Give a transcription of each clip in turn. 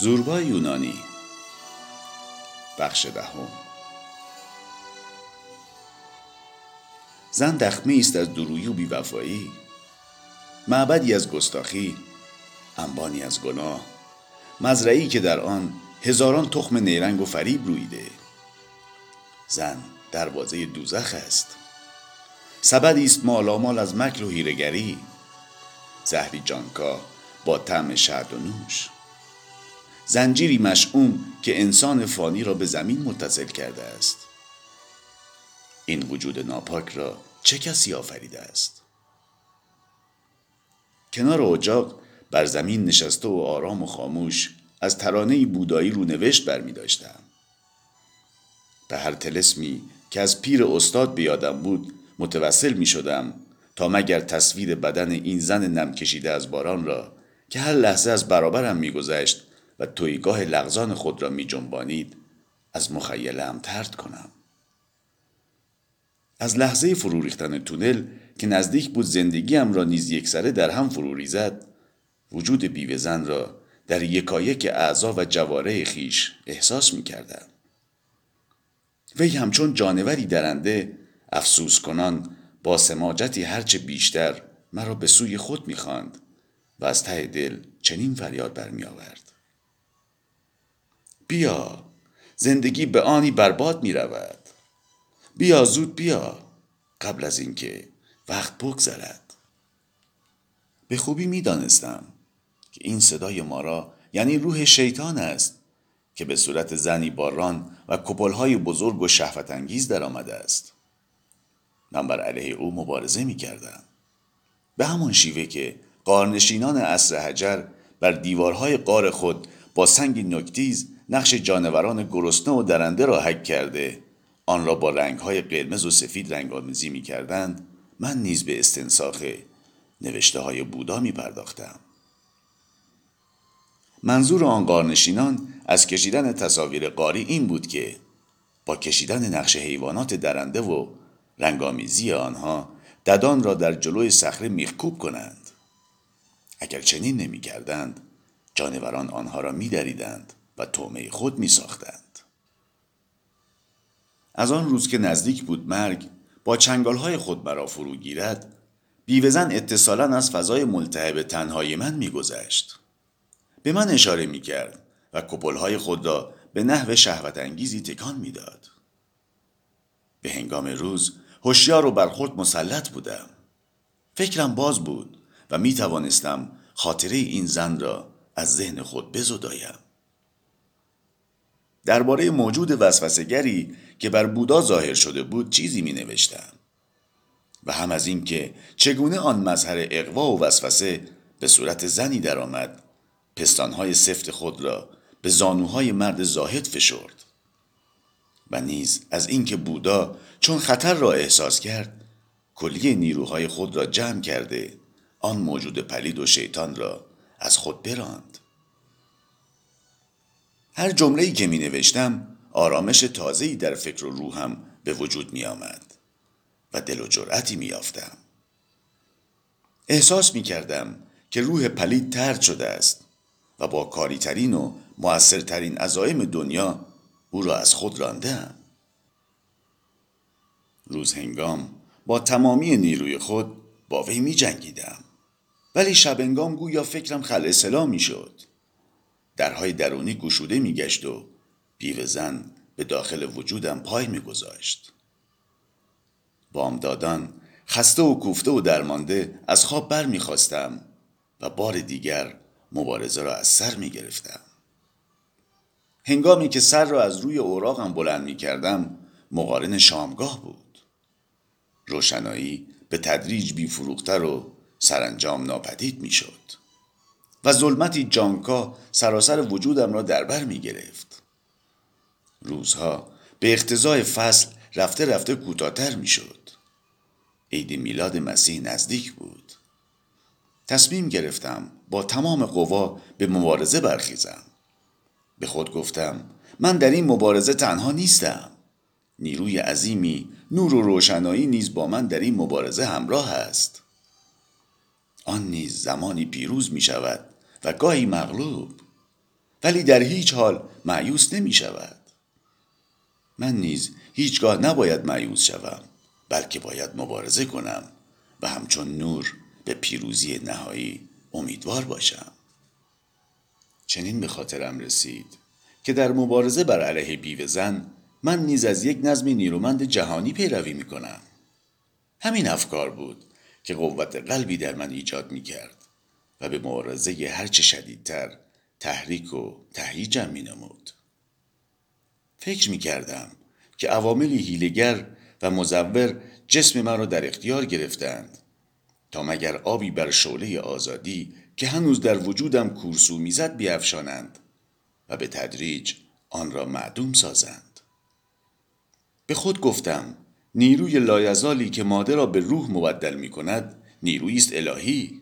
زوربای یونانی. بخش دهم. زن دخمه است از درویی و بیوفایی. معبدی از گستاخی انبانی از گناه. مزرعی که در آن هزاران تخم نیرنگ و فریب رویده. زن دروازه دوزخ است. سبدی است مالامال از مکر و هیرگری زهری جانکا با طعم شرد و نوش. زنجیری مشعوم که انسان فانی را به زمین متصل کرده است این وجود ناپاک را چه کسی آفریده است کنار اجاق بر زمین نشسته و آرام و خاموش از ترانه بودایی رو نوشت برمی داشتم. به هر تلسمی که از پیر استاد بیادم بود متوسل می شدم تا مگر تصویر بدن این زن نم کشیده از باران را که هر لحظه از برابرم میگذشت و تویگاه لغزان خود را می جنبانید از مخیلم ترد کنم. از لحظه فرو ریختن تونل که نزدیک بود زندگیم را نیز یکسره در هم فرو ریزد وجود بیوه را در یکایک اعضا و جواره خیش احساس می کردم. وی همچون جانوری درنده افسوس کنان با سماجتی هرچه بیشتر مرا به سوی خود می‌خواند و از ته دل چنین فریاد برمی آورد. بیا زندگی به آنی برباد می رود. بیا زود بیا قبل از اینکه وقت بگذرد. به خوبی می دانستم که این صدای ما را یعنی روح شیطان است که به صورت زنی باران و کپلهای بزرگ و شهوت انگیز در آمده است. من بر علیه او مبارزه می کردم به همان شیوه که قارنشینان عصر حجر بر دیوارهای قار خود با سنگ نکتیز نقش جانوران گرسنه و درنده را حک کرده. آن را با رنگهای قرمز و سفید رنگ آمیزی می کردند من نیز به استنساخ نوشته های بودا می پرداختم. منظور آن قارنشینان از کشیدن تصاویر قاری این بود که با کشیدن نقش حیوانات درنده و رنگامیزی آنها ددان را در جلوی صخره میخکوب کنند. اگر چنین نمی کردند جانوران آنها را می دریدند و تومه خود می ساختند. از آن روز که نزدیک بود مرگ با چنگالهای خود برا فرو گیرد بیوزن اتصالا از فضای ملتهب تنهای من میگذشت. به من اشاره می‌کرد و کپلهای خود را به نحو شهوت انگیزی تکان می‌داد. به هنگام روز هوشیار و برخورد مسلط بودم. فکرم باز بود و می توانستم خاطره این زن را از ذهن خود بزدایم. درباره موجود وسوسگری که بر بودا ظاهر شده بود چیزی می نوشتم و هم از اینکه چگونه آن مظهر اقوا و وسوسه به صورت زنی درآمد پستانهای سفت خود را به زانوهای مرد زاهد فشرد. و نیز از اینکه بودا چون خطر را احساس کرد کلیه نیروهای خود را جمع کرده آن موجود پلید و شیطان را از خود براند. هر جمله‌ای که می نوشتم آرامش تازه‌ای در فکر و روحم به وجود می آمد و دل و جرأتی می. احساس می کردم که روح پلید ترد شده است و با کاریترین و موثرترین عزایم دنیا او را از خود راندم. روز هنگام با تمامی نیروی خود با وی می جنگیدم. ولی شبنگام گویا فکرم خل اصلا می شد. درهای درونی گشوده می گشت و پیو زن به داخل وجودم پای می گذاشت. بامدادان خسته و کوفته و درمانده از خواب بر می خواستم و بار دیگر مبارزه را از سر می گرفتم. هنگامی که سر را از روی اوراقم بلند می کردم مقارن شامگاه بود. روشنایی به تدریج بیفروختر و سرانجام ناپدید می شد و ظلمتی جانکا سراسر وجودم را در بر می گرفت. روزها به اختزای فصل رفته رفته کوتاهتر می شد. عید میلاد مسیح نزدیک بود. تصمیم گرفتم با تمام قوا به مبارزه برخیزم. به خود گفتم من در این مبارزه تنها نیستم. نیروی عظیمی نور و روشنایی نیز با من در این مبارزه همراه است. آن نیز زمانی پیروز می شود و گاهی مغلوب ولی در هیچ حال معیوس نمی شود من نیز هیچگاه نباید معیوس شوم بلکه باید مبارزه کنم و همچون نور به پیروزی نهایی امیدوار باشم. چنین به خاطرم رسید که در مبارزه بر علیه بیوه زن من نیز از یک نظم نیرومند جهانی پیروی می کنم همین افکار بود که قوت قلبی در من ایجاد می کرد و به مبارزه هرچه شدیدتر تحریک و تهییجم می نمود. فکر می کردم که عواملی هیلگر و مزور جسم من را در اختیار گرفتند تا مگر آبی بر شعله آزادی که هنوز در وجودم کورسو می‌زد بیافشانند و به تدریج آن را معدوم سازند به خود گفتم نیروی لایزالی که ماده را به روح مبدل می کند نیرویی است الهی.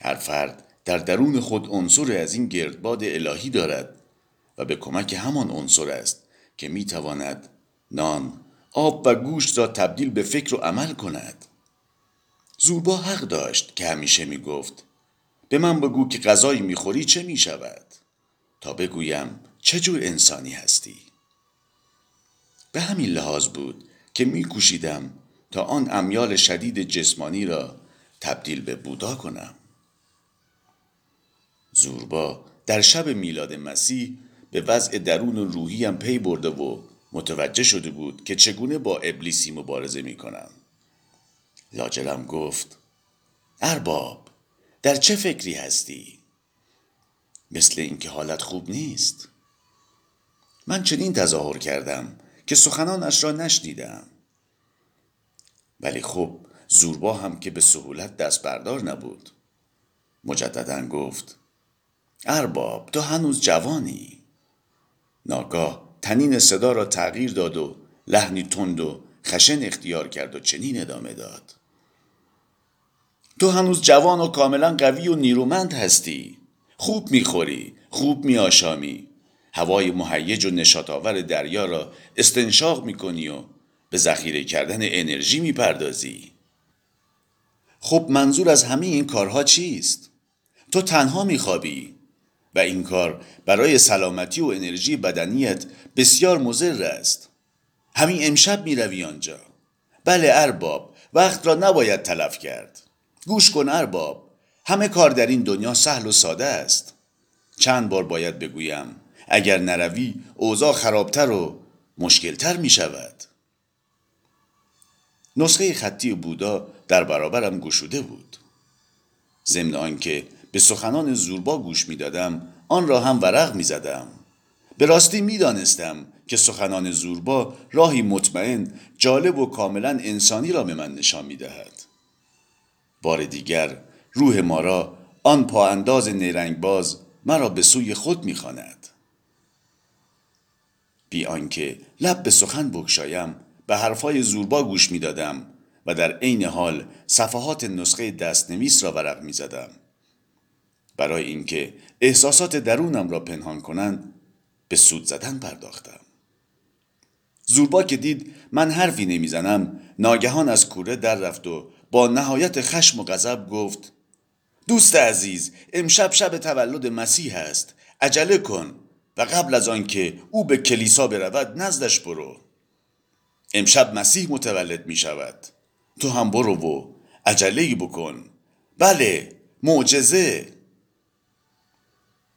هر فرد در درون خود عنصر از این گردباد الهی دارد و به کمک همان عنصر است که می تواند نان آب و گوشت را تبدیل به فکر و عمل کند. زوربا حق داشت که همیشه می گفت به من بگو که غذایی می‌خوری چه می شود تا بگویم چه جور انسانی هستی؟ به همین لحاظ بود که میکوشیدم تا آن امیال شدید جسمانی را تبدیل به بودا کنم زوربا در شب میلاد مسیح به وضع درون روحیم پی برده و متوجه شده بود که چگونه با ابلیسی مبارزه می کنم. لاجرم گفت ارباب در چه فکری هستی؟ مثل اینکه حالت خوب نیست من چنین تظاهر کردم که سخنانش را نشنیدم. ولی خب زوربا هم که به سهولت دست بردار نبود. مجددا گفت ارباب تو هنوز جوانی. ناگاه تنین صدا را تغییر داد و لحنی تند و خشن اختیار کرد و چنین ادامه داد. تو هنوز جوان و کاملا قوی و نیرومند هستی. خوب می‌خوری خوب میآشامی. هوای مهیج و نشاتآور دریا را استنشاق می‌کنی و به ذخیره کردن انرژی می‌پردازی. خب منظور از همه این کارها چیست؟ تو تنها میخوابی و این کار برای سلامتی و انرژی بدنیت بسیار مضر است. همین امشب می‌روی آنجا. بله ارباب وقت را نباید تلف کرد. گوش کن ارباب همه کار در این دنیا سهل و ساده است. چند بار باید بگویم اگر نروی اوضاع خرابتر و مشکلتر می شود نسخه خطی بودا در برابرم گشوده بود ضمن آنکه به سخنان زوربا گوش می‌دادم آن را هم ورق می زدم به راستی می دانستم که سخنان زوربا راهی مطمئن جالب و کاملا انسانی را به من نشان می دهد. بار دیگر روح ما را آن پا انداز نیرنگ باز مرا به سوی خود می خاند. بی آنکه لب به سخن بگشایم به حرفای زوربا گوش می دادم و در عین حال صفحات نسخه دستنویس را ورق می زدم. برای اینکه احساسات درونم را پنهان کنند به سود زدن پرداختم زوربا که دید من حرفی نمی‌زنم ناگهان از کوره در رفت و با نهایت خشم و غضب گفت دوست عزیز امشب شب تولد مسیح است عجله کن و قبل از آنکه او به کلیسا برود نزدش برو. امشب مسیح متولد می شود. تو هم برو و عجله بکن. بله معجزه.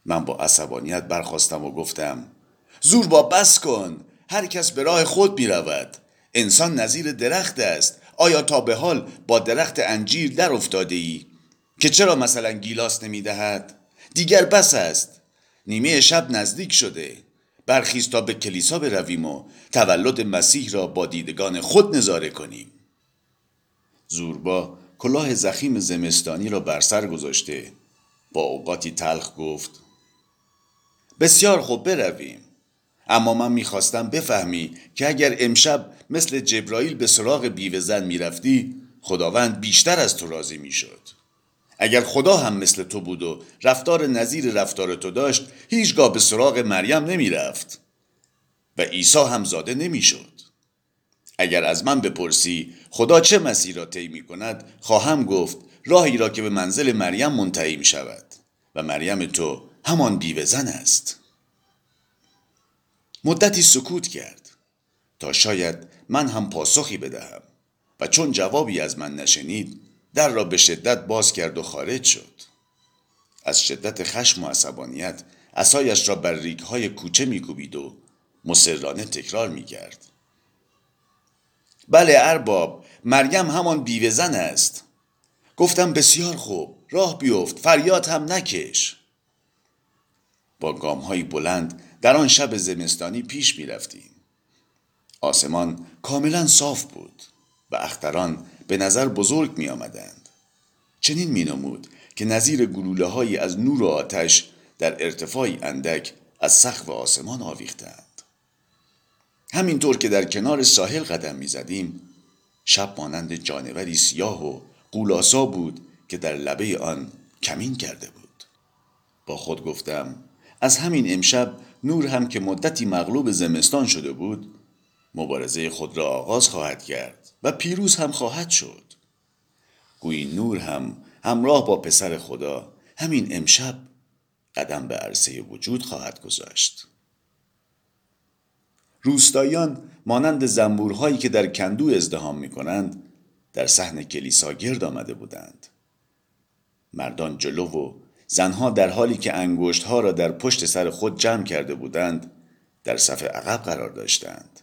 من با عصبانیت برخواستم و گفتم زور با بس کن هر کس به راه خود می رود. انسان نظیر درخت است. آیا تا به حال با درخت انجیر در افتاده ای؟ که چرا مثلا گیلاس نمی دهد؟ دیگر بس است. نیمه شب نزدیک شده. برخیز تا به کلیسا برویم و تولد مسیح را با دیدگان خود نظاره کنیم. زوربا کلاه زخیم زمستانی را بر سر گذاشته. با اوقاتی تلخ گفت بسیار خوب برویم. اما من می‌خواستم بفهمی که اگر امشب مثل جبرائیل به سراغ بیوه زن می‌رفتی خداوند بیشتر از تو راضی می‌شد. اگر خدا هم مثل تو بود و رفتار نظیر رفتار تو داشت هیچگاه به سراغ مریم نمی‌رفت و عیسی هم زاده نمی‌شد. اگر از من بپرسی خدا چه مسیر را طی می خواهم گفت راهی را که به منزل مریم منتهی می شود و مریم تو همان بیوهزن است. مدتی سکوت کرد تا شاید من هم پاسخی بدهم و چون جوابی از من نشنید در را به شدت باز کرد و خارج شد. از شدت خشم و عصبانیت اسایش را بر ریک های کوچه میکوبید و مسررانه تکرار می‌کرد. بله ارباب مریم همان بیوهزن است. گفتم بسیار خوب راه بیفت فریاد هم نکش. با گام های بلند در آن شب زمستانی پیش می رفتیم. آسمان کاملا صاف بود و اختران به نظر بزرگ می آمدند. چنین می نمود که نظیر گلوله های از نور و آتش در ارتفاعی اندک از سقف آسمان آویختند. همینطور که در کنار ساحل قدم می زدیم شب مانند جانوری سیاه و قولاسا بود که در لبه آن کمین کرده بود. با خود گفتم از همین امشب نور هم که مدتی مغلوب زمستان شده بود مبارزه خود را آغاز خواهد کرد و پیروز هم خواهد شد. گویی نور هم همراه با پسر خدا همین امشب قدم به عرصه وجود خواهد گذاشت. روستاییان مانند زنبورهایی که در کندو ازدهام می کنند در صحن کلیسا گرد آمده بودند. مردان جلو و زنها در حالی که انگشتها را در پشت سر خود جمع کرده بودند در صف عقب قرار داشتند.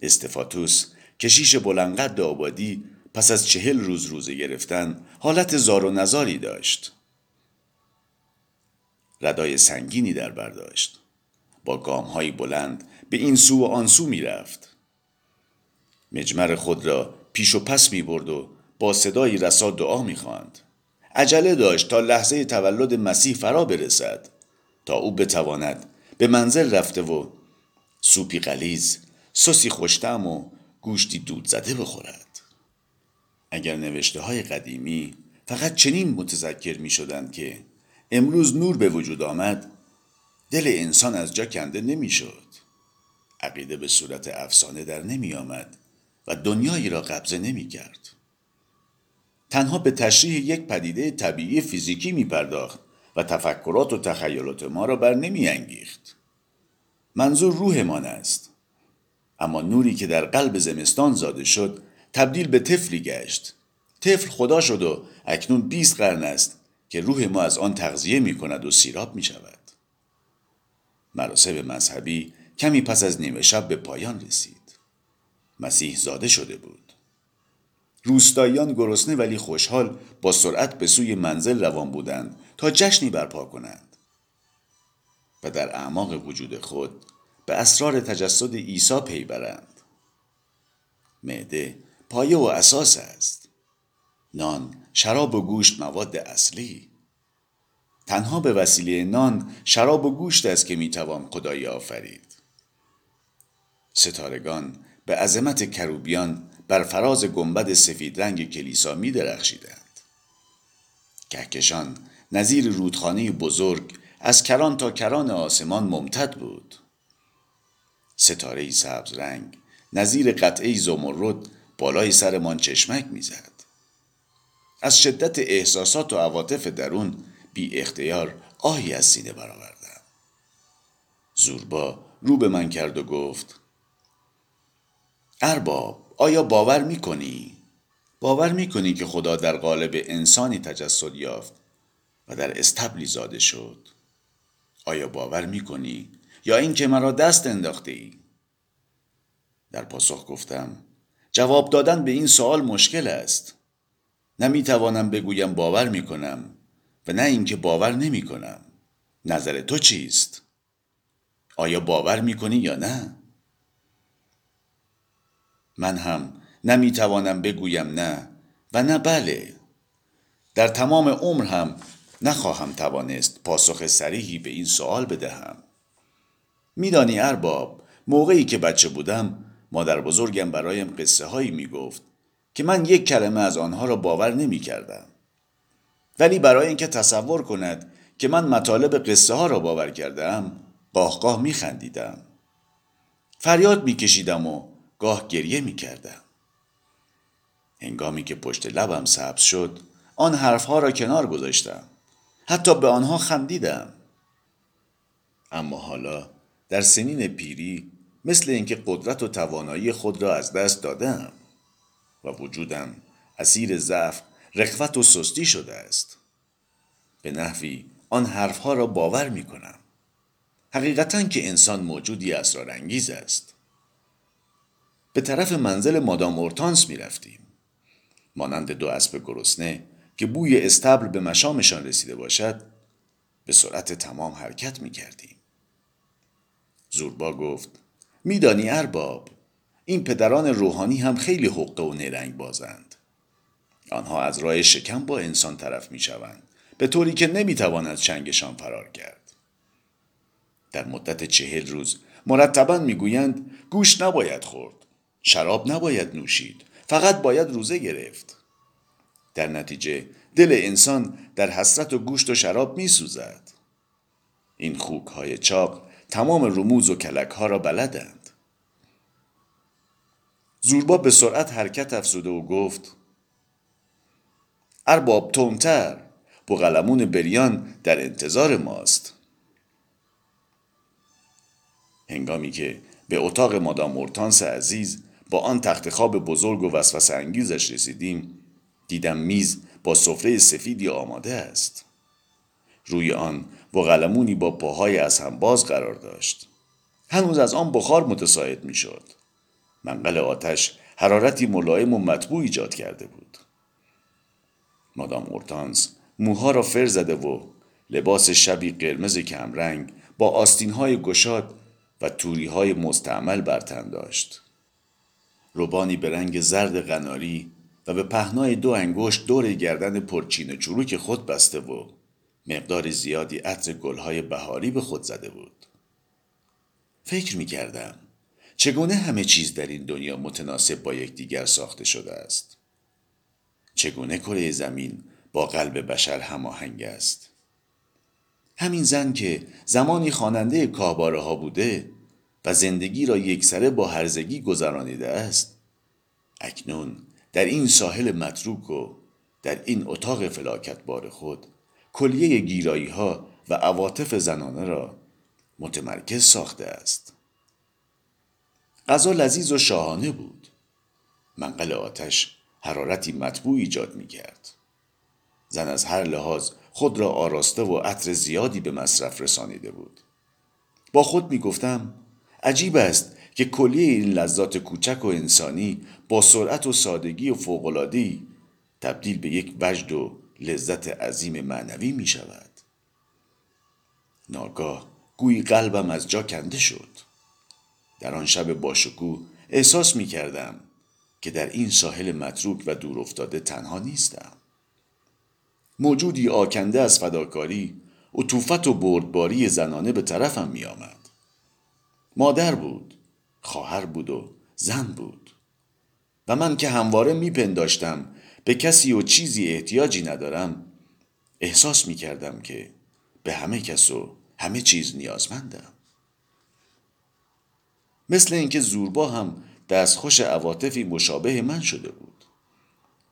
استفاتوس کشیش بلندقد آبادی پس از چهل روز روزه گرفتن حالت زار و نزاری داشت. ردای سنگینی در برداشت با گامهایی بلند به این سو و آن سو می رفت مجمر خود را پیش و پس می برد و با صدایی رسا دعا می خواند. عجله داشت تا لحظه تولد مسیح فرا برسد تا او بتواند به منزل رفته و سوپی قلیز سوسی خوشتم و گوشتی دود زده بخورد اگر نوشته های قدیمی فقط چنین متذکر می شدند که امروز نور به وجود آمد دل انسان از جا کنده نمی شد عقیده به صورت افسانه در نمی آمد و دنیایی را قبضه نمی کرد تنها به تشریح یک پدیده طبیعی فیزیکی می پرداخت و تفکرات و تخیلات ما را بر نمی انگیخت. منظور روحمان است. اما نوری که در قلب زمستان زاده شد تبدیل به طفلی گشت. طفل خدا شد و اکنون 20 قرن است که روح ما از آن تغذیه می کند و سیراب می شود. مراسم مذهبی کمی پس از نیمه شب به پایان رسید. مسیح زاده شده بود. روستاییان گرسنه ولی خوشحال با سرعت به سوی منزل روان بودند تا جشنی برپا کنند و در اعماق وجود خود به اسرار تجسد عیسی پی برند معده پایه و اساس است نان شراب و گوشت مواد اصلی تنها به وسیله نان شراب و گوشت است که می‌توان خدایی آفرید ستارگان به عظمت کروبیان بر فراز گنبد سفید رنگ کلیسا می درخشیدند. کهکشان نظیر رودخانه بزرگ از کران تا کران آسمان ممتد بود. ستاره سبز رنگ نظیر قطعه زمرد بالای سرمان چشمک می‌زد. از شدت احساسات و عواطف درون بی اختیار آهی از سینه برآوردم. زوربا رو به من کرد و گفت ارباب آیا باور می‌کنی؟ باور می‌کنی که خدا در قالب انسانی تجسد یافت و در استبلی زاده شد؟ آیا باور می‌کنی؟ یا اینکه مرا دست انداخته ای؟ در پاسخ گفتم جواب دادن به این سوال مشکل است نمی‌توانم بگویم باور می‌کنم و نه اینکه باور نمی کنم نظر تو چیست؟ آیا باور می‌کنی یا نه؟ من هم نمی‌توانم بگویم نه و نه بله در تمام عمر هم نخواهم توانست پاسخ سریحی به این سوال بدهم میدانی ارباب موقعی که بچه بودم مادر بزرگم برایم قصه هایی می گفت که من یک کلمه از آنها را باور نمی کردم. ولی برای اینکه تصور کند که من مطالب قصه ها را باور کردم قاه قاه می خندیدم. فریاد می کشیدم و گاه گریه می کردم. هنگامی که پشت لبم سبز شد آن حرفها را کنار گذاشتم حتی به آنها خندیدم اما حالا در سنین پیری مثل اینکه قدرت و توانایی خود را از دست دادم و وجودم اسیر ضعف رخوت و سستی شده است. به نحوی آن حرفها را باور می کنم حقیقتا که انسان موجودی اسرارانگیز است. به طرف منزل مادام اورتانس می رفتیم مانند دو اسب گرسنه که بوی استبل به مشامشان رسیده باشد به سرعت تمام حرکت می کردیم زوربا گفت میدانی ارباب این پدران روحانی هم خیلی حقه و نیرنگ بازند. آنها از راه شکم با انسان طرف می شوند به طوری که نمی تواند چنگشان فرار کرد. در مدت چهل روز مرتبا می‌گویند گوش نباید خورد شراب نباید نوشید فقط باید روزه گرفت. در نتیجه دل انسان در حسرت و گوشت و شراب می سوزد. این خوک های چاق تمام رموز و کلک ها را بلدند. زوربا به سرعت حرکت افزوده و گفت ارباب تونتر بوغلمون بریان در انتظار ماست. هنگامی که به اتاق مادام مورتانس عزیز با آن تخت خواب بزرگ و وسوسه انگیزش رسیدیم دیدم میز با سفره سفیدی آماده است. روی آن بوغلمونی با پاهای از هم باز قرار داشت. هنوز از آن بخار متساعد می‌شد. منقل آتش حرارتی ملایم و مطبوع ایجاد کرده بود. مادام اورتانس موها را فر زده و لباس شبی قرمز کمرنگ با آستین های گشاد و توری های مستعمل بر تن داشت. روبانی به رنگ زرد غناری و به پهنای دو انگشت دور گردن پرچین چروک خود بسته و مقدار زیادی عطر گلهای بهاری به خود زده بود. فکر می کردم چگونه همه چیز در این دنیا متناسب با یکدیگر ساخته شده است. چگونه کره زمین با قلب بشر هماهنگ است همین زن که زمانی خواننده کاباره ها بوده و زندگی را یکسره با هرزگی گذرانیده است اکنون در این ساحل متروک و در این اتاق فلاکت بار خود کلیه گیرایی ها و عواطف زنانه را متمرکز ساخته است غذا لذیذ و شاهانه بود منقل آتش حرارتی مطبوع ایجاد می کرد. زن از هر لحاظ خود را آراسته و عطر زیادی به مصرف رسانیده بود. با خود می گفتم عجیب است که کلیه این لذات کوچک و انسانی با سرعت و سادگی و فوقلادی تبدیل به یک وجد و لذت عظیم معنوی می شود. ناگاه گویی قلبم از جا کنده شد. در آن شب باشکوه احساس می کردم که در این ساحل متروک و دور افتاده تنها نیستم موجودی آکنده از فداکاری عطوفت و بردباری زنانه به طرفم می آمد. مادر بود خواهر بود و زن بود و من که همواره میپنداشتم به کسی و چیزی احتیاجی ندارم. احساس می کردم که به همه کس و همه چیز نیازمندم. مثل اینکه زوربا هم دستخوش عواطفی مشابه من شده بود.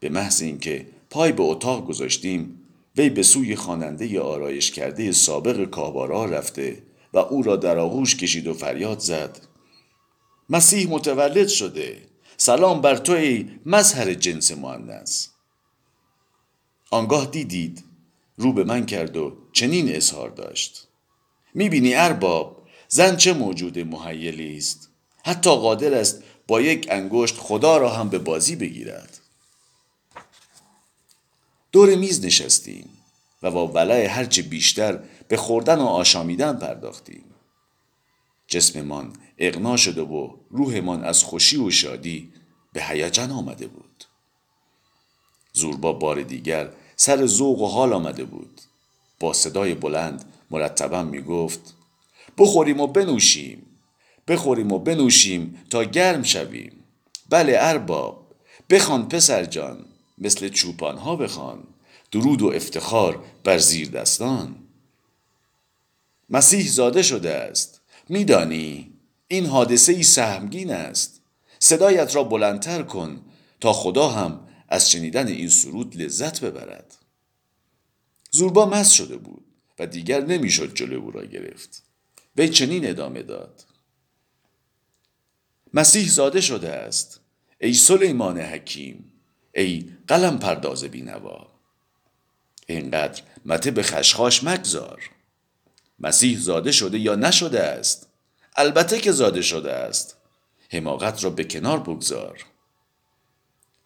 به محض اینکه پای به اتاق گذاشتیم وی به سوی خواننده آرایش کرده سابق کابارا رفته و او را در آغوش کشید و فریاد زد. مسیح متولد شده. سلام بر تو ای مظهر جنس مؤنث آنگاه دیدید رو به من کرد و چنین اظهار داشت. می‌بینی ارباب زن چه موجود محیلی است؟ حتی قادر است با یک انگشت خدا را هم به بازی بگیرد. دور میز نشستیم و با ولع هرچه بیشتر به خوردن و آشامیدن پرداختیم. جسممان اقنا شده و روحمان از خوشی و شادی به هیجان آمده بود. زوربا بار دیگر سر ذوق و حال آمده بود. با صدای بلند مرتبا می گفت بخوریم و بنوشیم بخوریم و بنوشیم تا گرم شویم. بله ارباب بخوان پسر جان مثل چوپان ها بخوان درود و افتخار بر زیر دستان. مسیح زاده شده است میدانی؟ این حادثه ای سهمگین است. صدایت را بلندتر کن تا خدا هم از شنیدن این سرود لذت ببرد. زوربا مست شده بود و دیگر نمی‌شد جلو او را گرفت. وی چنین ادامه داد. مسیح زاده شده است. ای سلیمان حکیم ای قلم پرداز بینوا. اینقدر مته به خشخاش مگذار. مسیح زاده شده یا نشده است؟ البته که زاده شده است. حماقت را به کنار بگذار.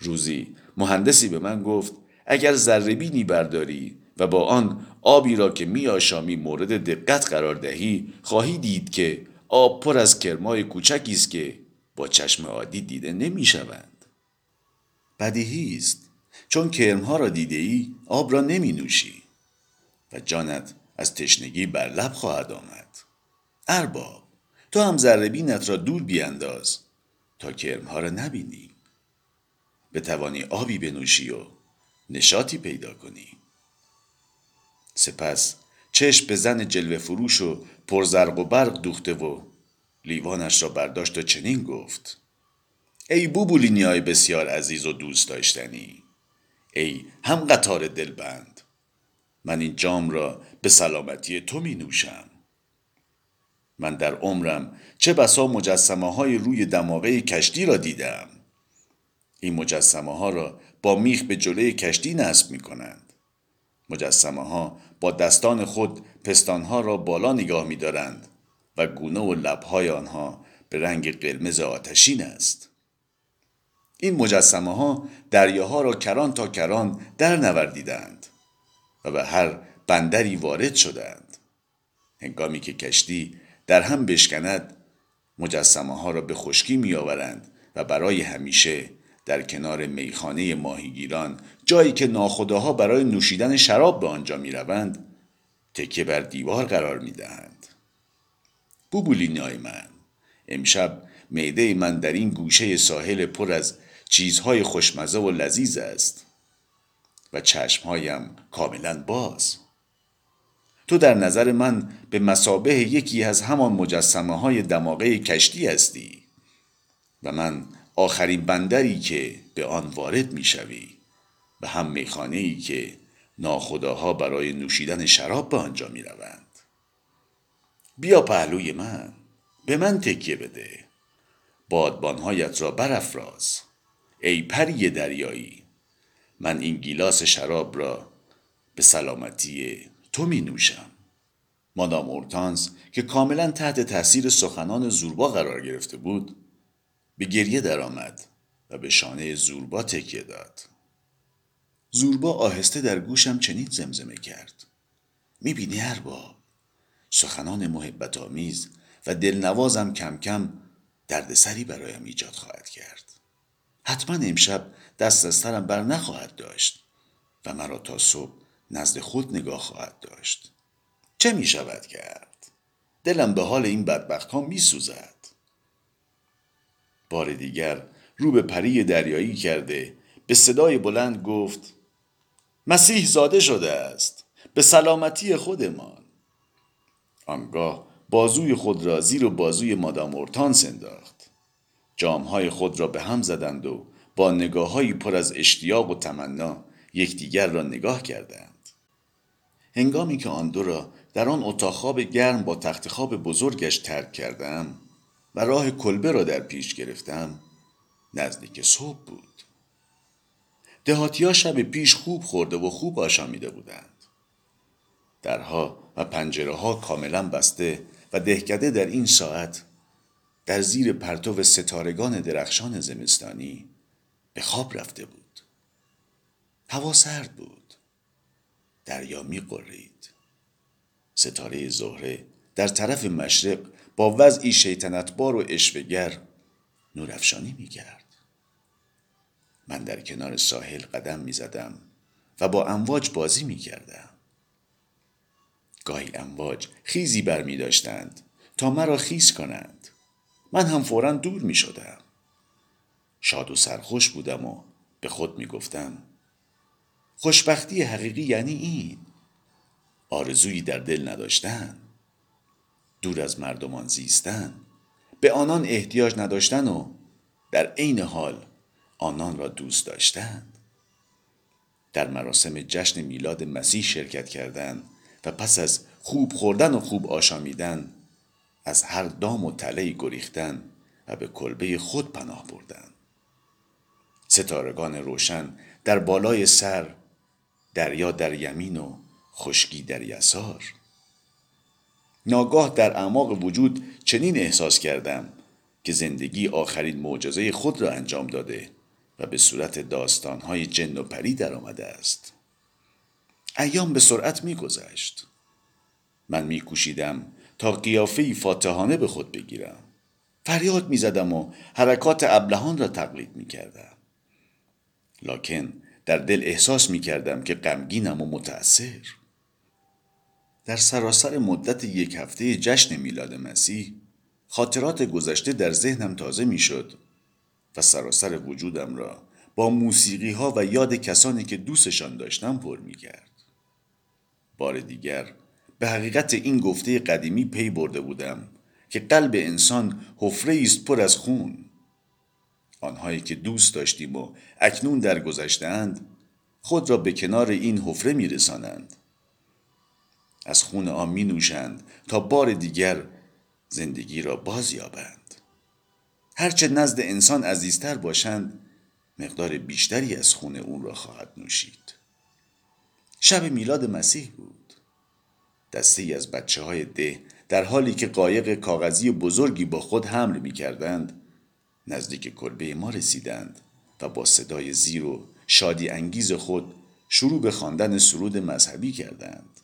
روزی مهندسی به من گفت اگر ذربینی برداری و با آن آبی را که می آشامی مورد دقت قرار دهی خواهی دید که آب پر از کرمای کوچکی است که با چشم عادی دیده نمی شوند. بدیهی است. چون کرمها را دیده ای آب را نمی نوشی و جانت از تشنگی بر لب خواهد آمد. ارباب تو هم ذره را دور بیانداز تا کرمها را نبینی. بتوانی آبی بنوشی و نشاطی پیدا کنی. سپس چشم به زن جلوه فروش و پرزرق و برق دوخته و لیوانش را برداشت و چنین گفت ای بوبولینیای بسیار عزیز و دوست داشتنی ای هم قطار دلبند من این جام را به سلامتی تو می نوشم. من در عمرم چه بسا مجسمه های روی دماغه کشتی را دیدم. این مجسمه ها را با میخ به جلوی کشتی نصب می کنند. مجسمه ها با دستان خود پستان ها را بالا نگاه می دارند و گونه و لبهای آنها به رنگ قرمز آتشین است. این مجسمه ها دریاها را کران تا کران در نوردیدند. و به هر بندری وارد شدند هنگامی که کشتی در هم بشکند مجسمه ها را به خشکی می آورند و برای همیشه در کنار میخانه ماهیگیران جایی که ناخداها برای نوشیدن شراب به آنجا می روند تکه بر دیوار قرار می دهند. بوبولینای من امشب معده من در این گوشه ساحل پر از چیزهای خوشمزه و لذیذ است و چشمهایم کاملا باز. تو در نظر من به مسابه یکی از همان مجسمه های دماغه کشتی هستی و من آخرین بندری که به آن وارد می شوی و هم میخانه ای که ناخداها برای نوشیدن شراب به آنجا می روند. بیا پهلوی من به من تکیه بده. بادبانهایت را برافراز. ای پری دریایی من این گیلاس شراب را به سلامتی تو می نوشم مادام اورتانس که کاملا تحت تاثیر سخنان زوربا قرار گرفته بود به گریه درآمد و به شانه زوربا تکیه داد. زوربا آهسته در گوشم چنین زمزمه کرد. می‌بینی ارباب سخنان محبت آمیز و دلنوازم کم کم دردسری برایم ایجاد خواهد کرد. حتما امشب دست از سرم بر نخواهد داشت و مرا تا صبح نزد خود نگاه خواهد داشت. چه می شود کرد؟ دلم به حال این بدبخت ها می سوزد. بار دیگر رو به پری دریایی کرده به صدای بلند گفت مسیح زاده شده است به سلامتی خودمان. آنگاه بازوی خود را زیر و بازوی مادام اورتانس انداخت جامهای خود را به هم زدند و با نگاه پر از اشتیاق و تمنا یکدیگر را نگاه کردند. هنگامی که آن دو را در آن اتاق خواب گرم با تخت خواب بزرگش ترک کردم و راه کلبه را در پیش گرفتم نزدیک صبح بود. دهاتیا شب پیش خوب خورده و خوب آشامیده بودند. درها و پنجره ها کاملا بسته و دهکده در این ساعت در زیر پرتو ستارگان درخشان زمستانی به خواب رفته بود هوا سرد بود دریا می قرید. ستاره زهره در طرف مشرق با وضعی شیطنتبار و اشوگر نورافشانی می کرد. من در کنار ساحل قدم می زدم و با امواج بازی می کردم. گاهی امواج خیزی بر می تا مرا خیز کنند. من هم فورا دور می شدم. شاد و سرخوش بودم و به خود می گفتم خوشبختی حقیقی یعنی این آرزویی در دل نداشتن دور از مردمان زیستن به آنان احتیاج نداشتن و در عین حال آنان را دوست داشتند در مراسم جشن میلاد مسیح شرکت کردند و پس از خوب خوردن و خوب آشامیدن از هر دام و تله گریختن و به کلبه خود پناه بردن. ستارگان روشن در بالای سر دریا در یمین و خشکی در یسار. ناگاه در اعماق وجود چنین احساس کردم که زندگی آخرین معجزه خود را انجام داده و به صورت داستانهای جن و پری در آمده است. ایام به سرعت میگذشت. من میکوشیدم تا قیافه فاتحانه به خود بگیرم. فریاد می‌زدم و حرکات ابلهان را تقلید می‌کردم. لکن در دل احساس می‌کردم که غمگینم و متأثر در سراسر مدت یک هفته جشن میلاد مسیح خاطرات گذشته در ذهنم تازه می‌شد و سراسر وجودم را با موسیقی ها و یاد کسانی که دوستشان داشتم پر می کرد. بار دیگر به حقیقت این گفته قدیمی پی برده بودم که قلب انسان حفره است پر از خون آنهایی که دوست داشتیم و اکنون در گذشتهاند خود را به کنار این حفره می رسانند. از خون آن می نوشند تا بار دیگر زندگی را باز یابند. هرچه نزد انسان عزیزتر باشند مقدار بیشتری از خون اون را خواهد نوشید. شب میلاد مسیح بود. دسته از بچه های ده در حالی که قایق کاغذی بزرگی با خود حمل می کردند نزدیک کلبه ما رسیدند و با صدای زیر و شادی انگیز خود شروع به خواندن سرود مذهبی کردند.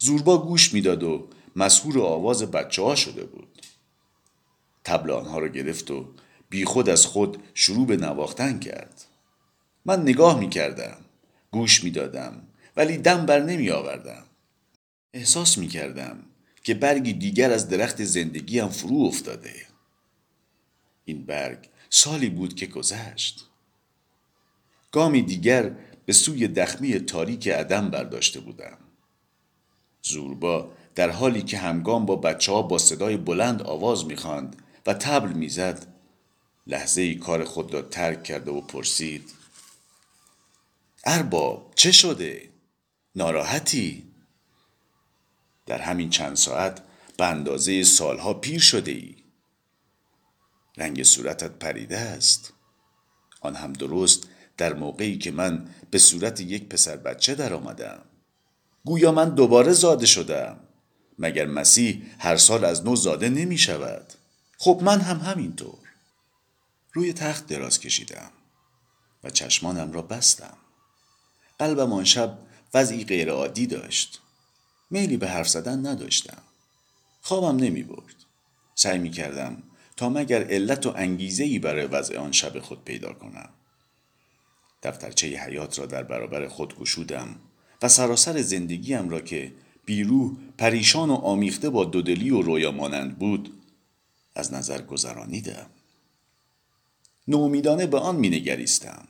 زوربا گوش می‌داد و مسهور آواز بچه ها شده بود. تبل آنها را گرفت و بیخود از خود شروع به نواختن کرد. من نگاه می کردم گوش می دادم ولی دم بر نمی آوردم احساس می کردم که برگی دیگر از درخت زندگیم فرو افتاده. این برگ سالی بود که گذشت گامی دیگر به سوی دخمی تاریک عدم برداشته بودم زوربا در حالی که همگام با بچه ها با صدای بلند آواز می‌خواند و تبل می‌زد لحظه ای کار خود را ترک کرده و پرسید ارباب چه شده؟ ناراحتی؟ در همین چند ساعت به اندازه سالها پیر شده ای رنگ صورتت پریده است. آن هم درست در موقعی که من به صورت یک پسر بچه در آمدم گویا من دوباره زاده شدم. مگر مسیح هر سال از نو زاده نمی شود؟ خب من هم همینطور. روی تخت دراز کشیدم و چشمانم را بستم. قلبم آن شب وضعی غیرعادی داشت. میلی به حرف زدن نداشتم. خوابم نمی برد. سعی می کردم تا مگر علت و انگیزه ای برای وضع آن شب خود پیدا کنم؟ دفترچه حیات را در برابر خود گشودم و سراسر زندگیم را که بیروح پریشان و آمیخته با دودلی و رویا مانند بود از نظر گذرانیدم. نومیدانه به آن مینگریستم.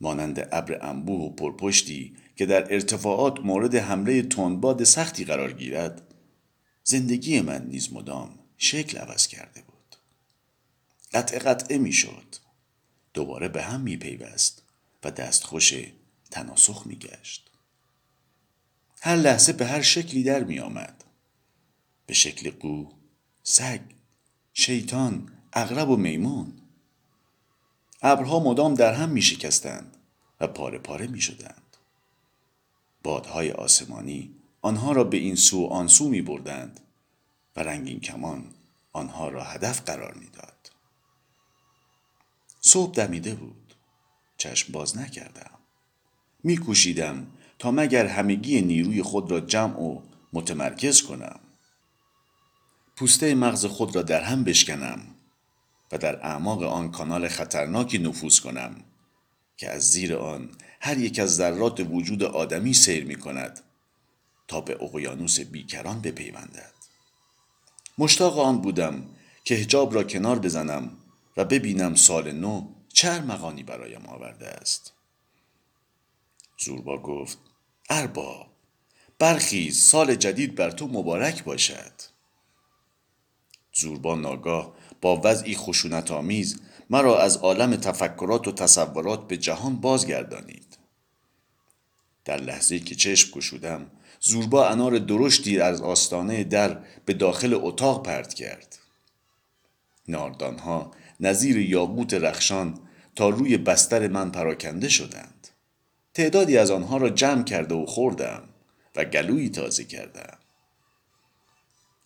مانند ابر انبوه و پرپشتی که در ارتفاعات مورد حمله تندباد سختی قرار گیرد زندگی من نیز مدام شکل عوض کرده بود قطع قطعه می‌شد دوباره به هم میپیوست و دستخوش تناسخ میگشت هر لحظه به هر شکلی در می آمد. به شکل قو، سگ، شیطان، اغرب و میمون. ابرها مدام در هم می شکستند و پاره پاره می شدند. بادهای آسمانی آنها را به این سو آن سو می بردند و رنگین کمان آنها را هدف قرار می‌داد. صبح دمیده بود. چشم باز نکردم. میکوشیدم تا مگر همگی نیروی خود را جمع و متمرکز کنم پوسته مغز خود را در هم بشکنم و در اعماق آن کانال خطرناکی نفوذ کنم که از زیر آن هر یک از ذرات وجود آدمی سیر می کند تا به اقیانوس بیکران بپیوندد مشتاق آن بودم که حجاب را کنار بزنم و ببینم سال نو چه مقانی برایم آورده است. زوربا گفت ارباب برخیز سال جدید بر تو مبارک باشد. زوربا ناگاه با وضعی خشونت آمیز مرا از عالم تفکرات و تصورات به جهان بازگردانید. در لحظه که چشم گشودم زوربا انار درشتی از آستانه در به داخل اتاق پرت کرد. ناردانها نظیر یاقوت رخشان تا روی بستر من پراکنده شدند. تعدادی از آنها را جمع کرده و خوردم و گلویی تازه کردم.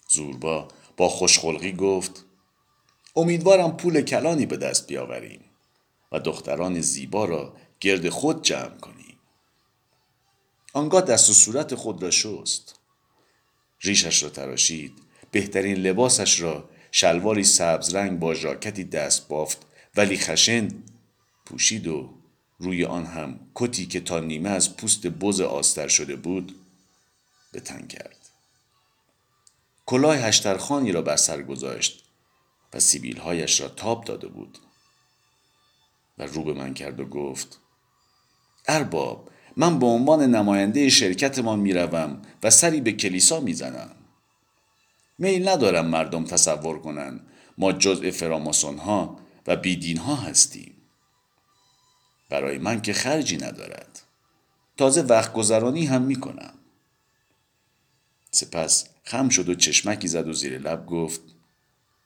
زوربا با خوشخلقی گفت امیدوارم پول کلانی به دست بیاوریم و دختران زیبا را گرد خود جمع کنیم. آنگاه دست و صورت خود را شست. ریشش را تراشید. بهترین لباسش را شلواری سبز رنگ با ژاکتی دست بافت. ولی خشن پوشید و روی آن هم کتی که تا نیمه از پوست بز آستر شده بود به تن کرد. کلاه هشترخانی را بر سر گذاشت و سیبیلهایش را تاب داده بود و رو به من کرد و گفت ارباب من به عنوان نماینده شرکتمان می‌روم و سری به کلیسا می‌زنم. میل ندارم مردم تصور کنند ما جزء فراماسون ها و بیدین ها هستیم. برای من که خرجی ندارد. تازه وقت گذرانی هم می کنم سپس خم شد و چشمکی زد و زیر لب گفت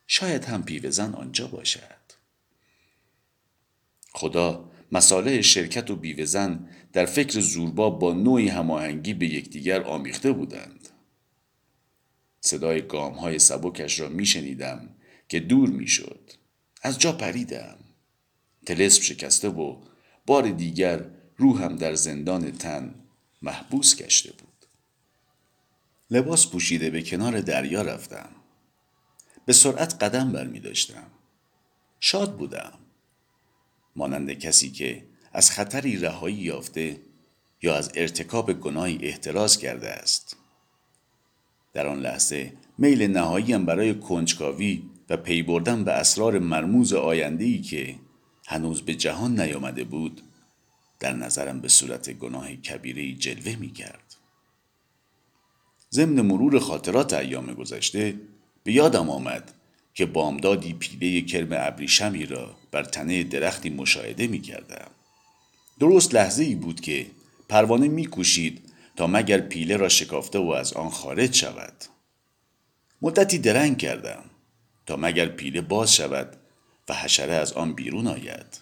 شاید هم بیوهزن آنجا باشد. خدا مساله شرکت و بیوهزن در فکر زوربا با نوعی هماهنگی به یکدیگر آمیخته بودند. صدای گام های سبکش را میشنیدم که دور می‌شد. از جا پریدم. تلسم شکسته و بار دیگر روحم در زندان تن محبوس گشته بود. لباس پوشیده به کنار دریا رفتم. به سرعت قدم بر می داشتم. شاد بودم. مانند کسی که از خطری رهایی یافته یا از ارتکاب گناهی احتراز کرده است. در آن لحظه میل نهاییم برای کنجکاوی و پی بردن به اسرار مرموز آینده‌ای که هنوز به جهان نیامده بود در نظرم به صورت گناه کبیری جلوه می کرد. ضمن مرور خاطرات ایام گذشته به یادم آمد که بامدادی پیله کرم ابریشمی را بر تنه درختی مشاهده می کردم. درست لحظه ای بود که پروانه می کوشید تا مگر پیله را شکافته و از آن خارج شود. مدتی درنگ کردم تا مگر پیله باز شود و حشره از آن بیرون آید.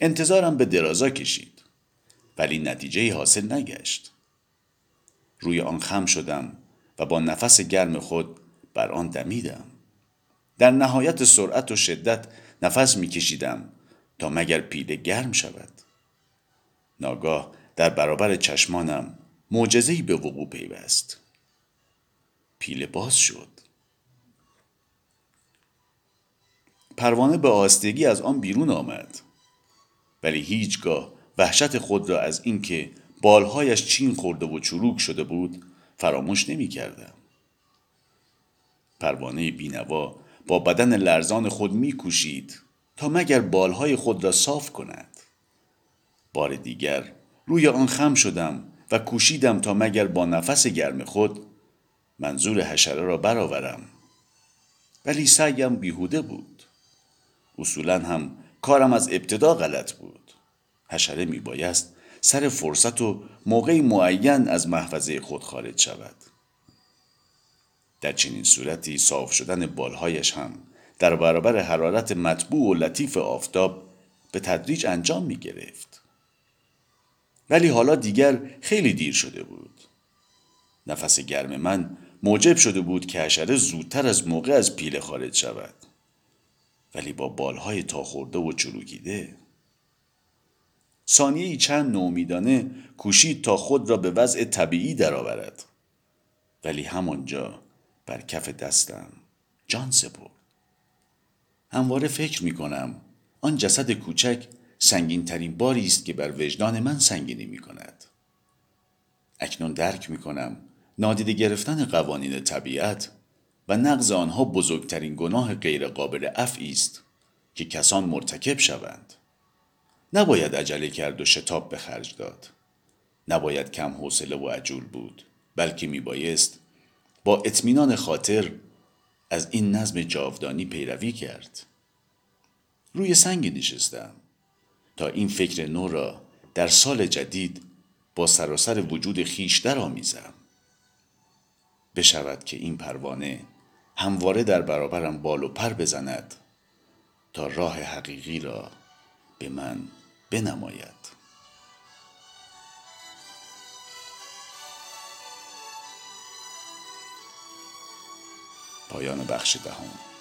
انتظارم به درازا کشید ولی نتیجه حاصل نگشت. روی آن خم شدم و با نفس گرم خود بر آن دمیدم در نهایت سرعت و شدت نفس میکشیدم تا مگر پیله گرم شود. ناگاه در برابر چشمانم معجزهای به وقوع پیوست. پیله باز شد. پروانه به آستگی از آن بیرون آمد. ولی هیچگاه وحشت خود را از اینکه بالهایش چین خورده و چروک شده بود فراموش نمی کردم. پروانه بینوا با بدن لرزان خود میکوشید تا مگر بالهای خود را صاف کند. بار دیگر روی آن خم شدم و کوشیدم تا مگر با نفس گرم خود منظور حشره را برآورم. ولی سعیم بیهوده بود. اصولا هم کارم از ابتدا غلط بود. حشره میبایست سر فرصت و موقعی معین از محفظه خود خارج شود. در چنین صورتی صاف شدن بالهایش هم در برابر حرارت مطبوع و لطیف آفتاب به تدریج انجام می گرفت. ولی حالا دیگر خیلی دیر شده بود. نفس گرم من موجب شده بود که حشره زودتر از موقع از پیله خارج شود. ولی با بالهای تا خورده و چروکیده. ثانیه چند نومیدانه کوشید تا خود را به وضع طبیعی درآورد. ولی همانجا بر کف دستم. جان سپرد. همواره فکر می کنم آن جسد کوچک سنگین ترین باری است که بر وجدان من سنگینی می کند اکنون درک می کنم نادیده گرفتن قوانین طبیعت و نقض آنها بزرگترین گناه غیرقابل عفوی است که کسان مرتکب شوند. نباید عجله کرد و شتاب به خرج داد. نباید کم حوصله و عجول بود بلکه میبایست با اطمینان خاطر از این نظم جاودانی پیروی کرد. روی سنگ نشستم تا این فکر نو را در سال جدید با سراسر وجود خیش در آمیزم. بشود که این پروانه همواره در برابرم بال و پر بزند تا راه حقیقی را به من بنماید. پایان بخش دهم.